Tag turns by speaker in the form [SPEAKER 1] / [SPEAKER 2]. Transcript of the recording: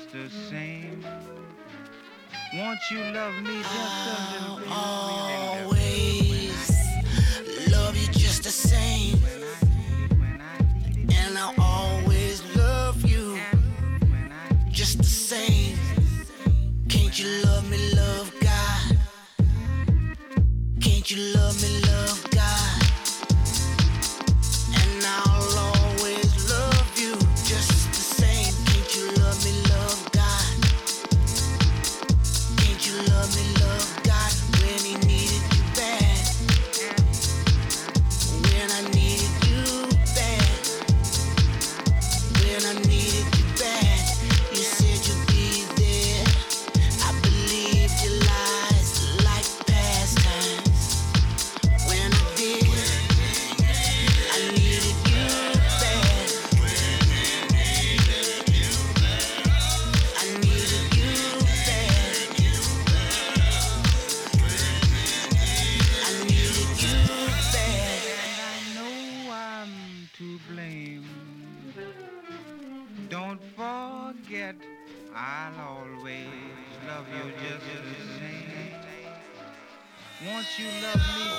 [SPEAKER 1] just the same. Won't you love me
[SPEAKER 2] just a little bit? I'll always love you just the same. And I'll always love you just the same. Can't you love me, love God? Can't you love me, love God?
[SPEAKER 3] you love
[SPEAKER 2] me.